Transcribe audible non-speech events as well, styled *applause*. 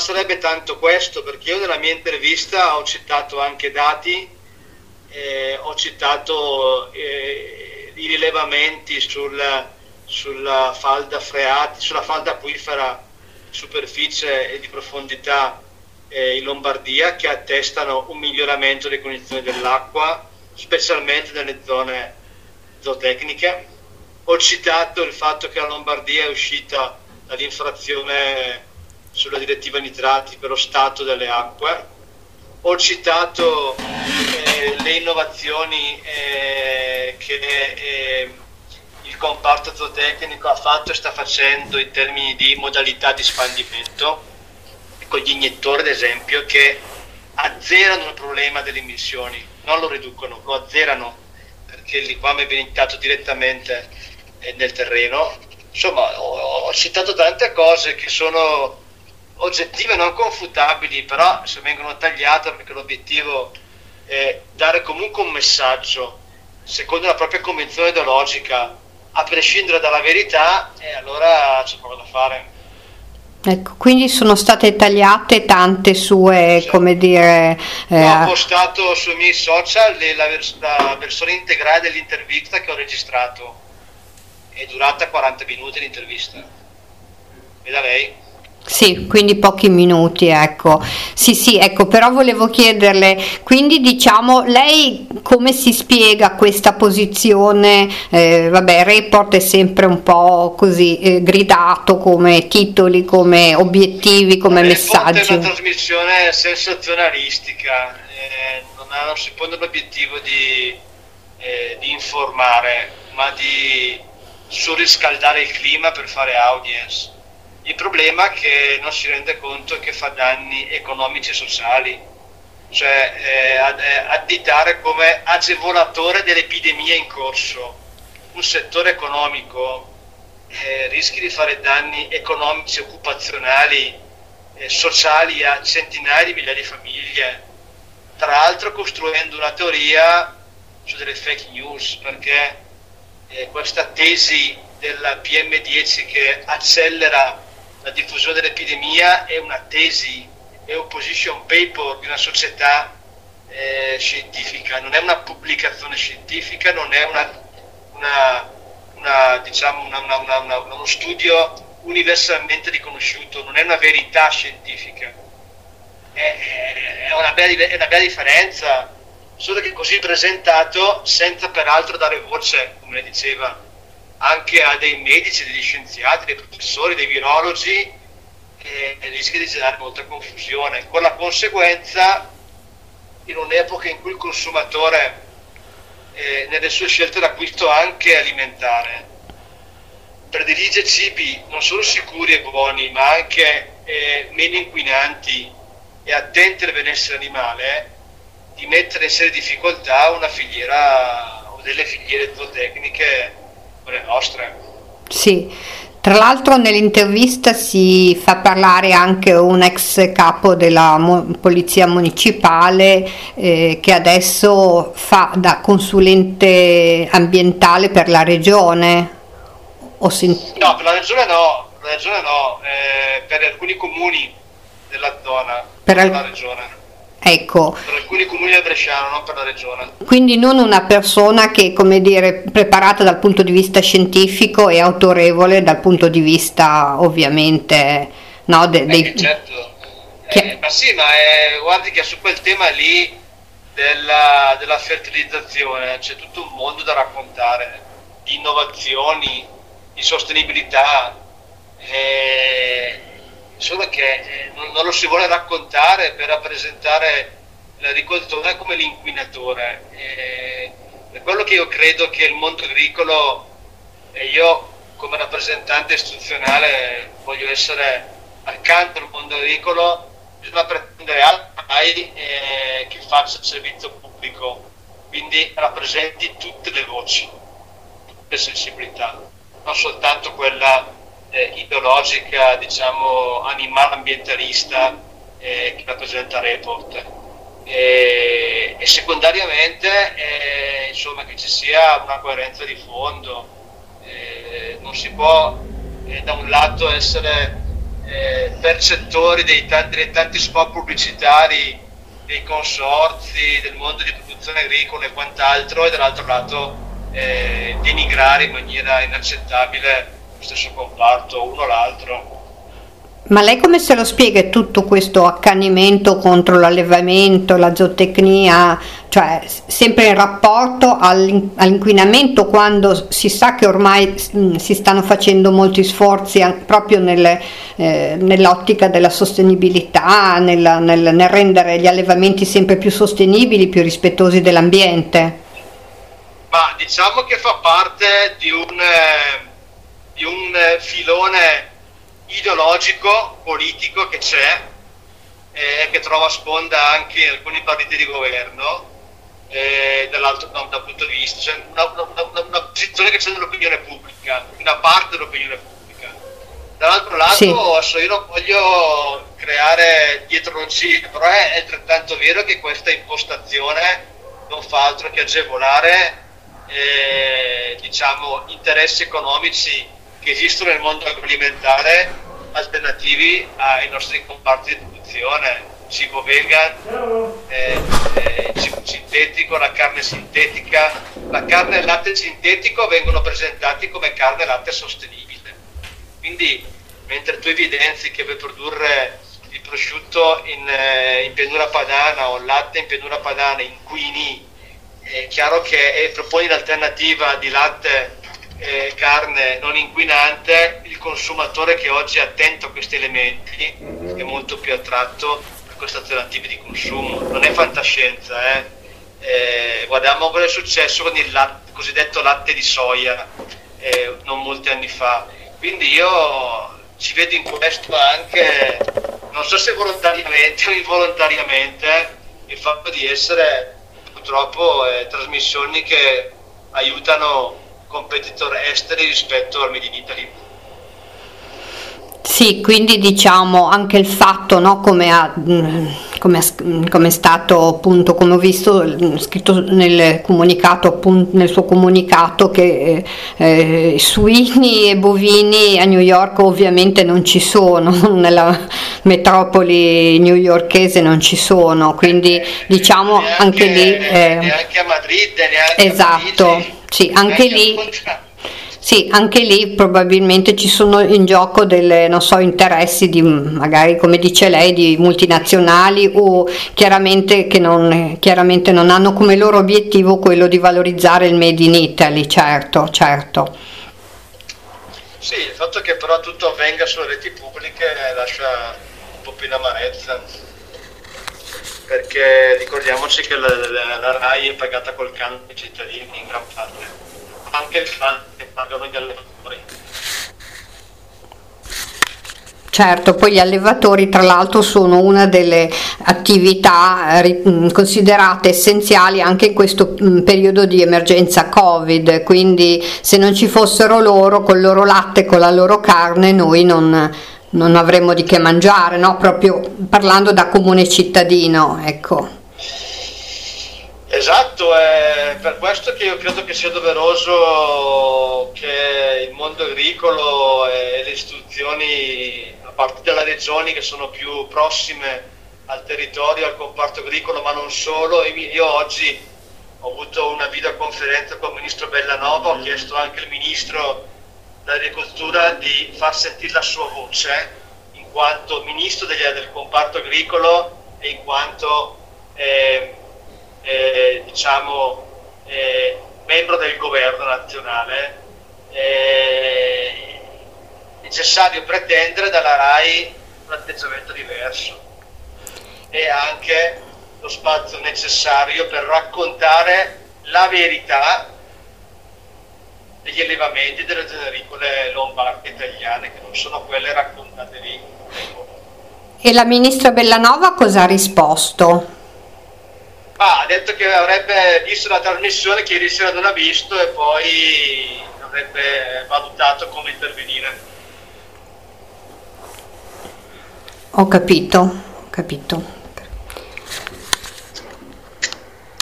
sarebbe tanto questo, perché io nella mia intervista ho citato anche dati, eh, ho citato eh, i rilevamenti sul, sulla falda freatica, sulla falda acquifera superficie e di profondità eh, in Lombardia che attestano un miglioramento delle condizioni dell'acqua, specialmente nelle zone zootecniche. Ho citato il fatto che la Lombardia è uscita dall'infrazione sulla direttiva nitrati per lo stato delle acque. Ho citato eh, le innovazioni eh, che eh, il comparto zootecnico ha fatto e sta facendo in termini di modalità di spandimento, con gli iniettori ad esempio, che azzerano il problema delle emissioni, non lo riducono, lo azzerano perché il liquame viene iniettato direttamente eh, nel terreno. Insomma, ho, ho citato tante cose che sono oggettive non confutabili, però se vengono tagliate perché l'obiettivo è dare comunque un messaggio secondo la propria convenzione ideologica, a prescindere dalla verità, e allora c'è poco da fare. Ecco, quindi sono state tagliate tante sue, sì. come dire... Eh, ho postato sui miei social la, vers- la versione integrale dell'intervista che ho registrato. È durata 40 minuti l'intervista. Veda lei? Sì, quindi pochi minuti, ecco. Sì, sì, ecco, però volevo chiederle, quindi diciamo, lei come si spiega questa posizione? Eh, vabbè, report è sempre un po' così eh, gridato come titoli, come obiettivi, come messaggi. È una trasmissione sensazionalistica, eh, non, ha, non, si pone l'obiettivo di, eh, di informare, ma di surriscaldare il clima per fare audience il problema è che non si rende conto che fa danni economici e sociali, cioè eh, eh, additare come agevolatore dell'epidemia in corso un settore economico eh, rischi di fare danni economici, occupazionali, eh, sociali a centinaia di migliaia di famiglie, tra l'altro costruendo una teoria su delle fake news, perché eh, questa tesi della PM10 che accelera la diffusione dell'epidemia è una tesi, è un position paper di una società eh, scientifica, non è una pubblicazione scientifica, non è una, una, una, diciamo uno studio universalmente riconosciuto, non è una verità scientifica. È, è, una bella, è una bella differenza, solo che così presentato senza peraltro dare voce, come diceva anche a dei medici, degli scienziati, dei professori, dei virologi, e rischia di generare molta confusione, con la conseguenza in un'epoca in cui il consumatore eh, nelle sue scelte d'acquisto anche alimentare predilige cibi non solo sicuri e buoni, ma anche eh, meno inquinanti e attenti al benessere animale, di mettere in serie difficoltà una filiera o delle filiere zootecniche quelle nostre. Sì, tra l'altro nell'intervista si fa parlare anche un ex capo della mo- polizia municipale eh, che adesso fa da consulente ambientale per la regione. Sent- no, per la regione no, per, la regione no eh, per alcuni comuni della zona, per al- la regione. Ecco. Per alcuni comuni del Bresciano, non per la regione. Quindi non una persona che, come dire, preparata dal punto di vista scientifico e autorevole dal punto di vista, ovviamente, no, de, dei... certo. Che... Eh, ma sì, ma è, guardi che su quel tema lì della, della fertilizzazione c'è tutto un mondo da raccontare, di innovazioni, di sostenibilità. Eh, solo che eh, non, lo si vuole raccontare per rappresentare l'agricoltore come l'inquinatore. Eh, è quello che io credo che il mondo agricolo, e io come rappresentante istituzionale voglio essere accanto al mondo agricolo, bisogna pretendere altri eh, che faccia servizio pubblico, quindi rappresenti tutte le voci, tutte le sensibilità, non soltanto quella eh, ideologica, diciamo, animale ambientalista eh, che rappresenta Report. E, e secondariamente eh, insomma, che ci sia una coerenza di fondo, eh, non si può eh, da un lato essere eh, percettori dei tanti, dei tanti spot pubblicitari dei consorzi, del mondo di produzione agricola e quant'altro e dall'altro lato denigrare in maniera inaccettabile stesso comparto, uno l'altro. Ma lei come se lo spiega tutto questo accanimento contro l'allevamento, la zootecnia, cioè sempre in rapporto all'inquinamento quando si sa che ormai si stanno facendo molti sforzi proprio nelle, eh, nell'ottica della sostenibilità, nel, nel, nel rendere gli allevamenti sempre più sostenibili, più rispettosi dell'ambiente? Ma diciamo che fa parte di un, eh, di un filone ideologico, politico che c'è, eh, che trova sponda anche in alcuni partiti di governo, eh, dall'altro da un punto di vista, cioè una, una, una, una, posizione che c'è nell'opinione pubblica, una parte dell'opinione pubblica. Dall'altro lato, sì. io non voglio creare dietrologie, però è altrettanto vero che questa impostazione non fa altro che agevolare eh, diciamo, interessi economici che esistono nel mondo agroalimentare alternativi ai nostri comparti di produzione, cibo vegan, eh, eh, cibo sintetico, la carne sintetica, la carne e il latte sintetico vengono presentati come carne e latte sostenibile. Quindi mentre tu evidenzi che per produrre il prosciutto in, eh, in pianura padana o il latte in pianura padana inquini, è chiaro che eh, proponi l'alternativa di latte eh, carne non inquinante, il consumatore che oggi è attento a questi elementi mhm. è molto più attratto a queste alternative di consumo. Non è fantascienza, eh? Eh, guardiamo cosa è successo con il latte, cosiddetto latte di soia eh, non molti anni fa. Quindi io ci vedo in questo anche, non so se volontariamente o involontariamente, il fatto di essere purtroppo eh, trasmissioni che aiutano competitor esteri rispetto al Made in Italy. Sì, quindi diciamo anche il fatto, no, come, ha, come, come, è stato appunto, come ho visto scritto nel comunicato, appunto, nel suo comunicato che eh, suini e bovini a New York ovviamente non ci sono, *laughs* nella metropoli newyorkese non ci sono, quindi diciamo neanche, anche lì... Eh, neanche a Madrid, neanche esatto. a Parigi sì, anche lì, sì, anche lì probabilmente ci sono in gioco delle, non so, interessi di, magari come dice lei, di multinazionali o chiaramente che non, chiaramente non hanno come loro obiettivo quello di valorizzare il Made in Italy, certo, certo. Sì, il fatto che però tutto avvenga sulle reti pubbliche lascia un po' più in amarezza perché ricordiamoci che la, la, la RAI è pagata col canto dei cittadini in gran parte, anche che pagano gli allevatori. Certo, poi gli allevatori tra l'altro sono una delle attività eh, considerate essenziali anche in questo periodo di emergenza Covid, quindi se non ci fossero loro, col loro latte, con la loro carne, noi non, non avremmo di che mangiare, no? proprio parlando da comune cittadino. Ecco. Esatto, è per questo che io credo che sia doveroso che il mondo agricolo e le istituzioni, a partire dalle regioni che sono più prossime al territorio, al comparto agricolo, ma non solo, io oggi ho avuto una videoconferenza con il ministro Bellanova, ho chiesto anche al ministro dell'agricoltura di far sentire la sua voce in quanto ministro del comparto agricolo e in quanto eh, eh, diciamo, eh, membro del governo nazionale è necessario pretendere dalla RAI un atteggiamento diverso e anche lo spazio necessario per raccontare la verità degli allevamenti delle zone agricole lombarde italiane, che non sono quelle raccontate lì. E la ministra Bellanova cosa ha risposto? Ah, ha detto che avrebbe visto la trasmissione che ieri sera non ha visto e poi avrebbe valutato come intervenire. Ho capito, ho capito.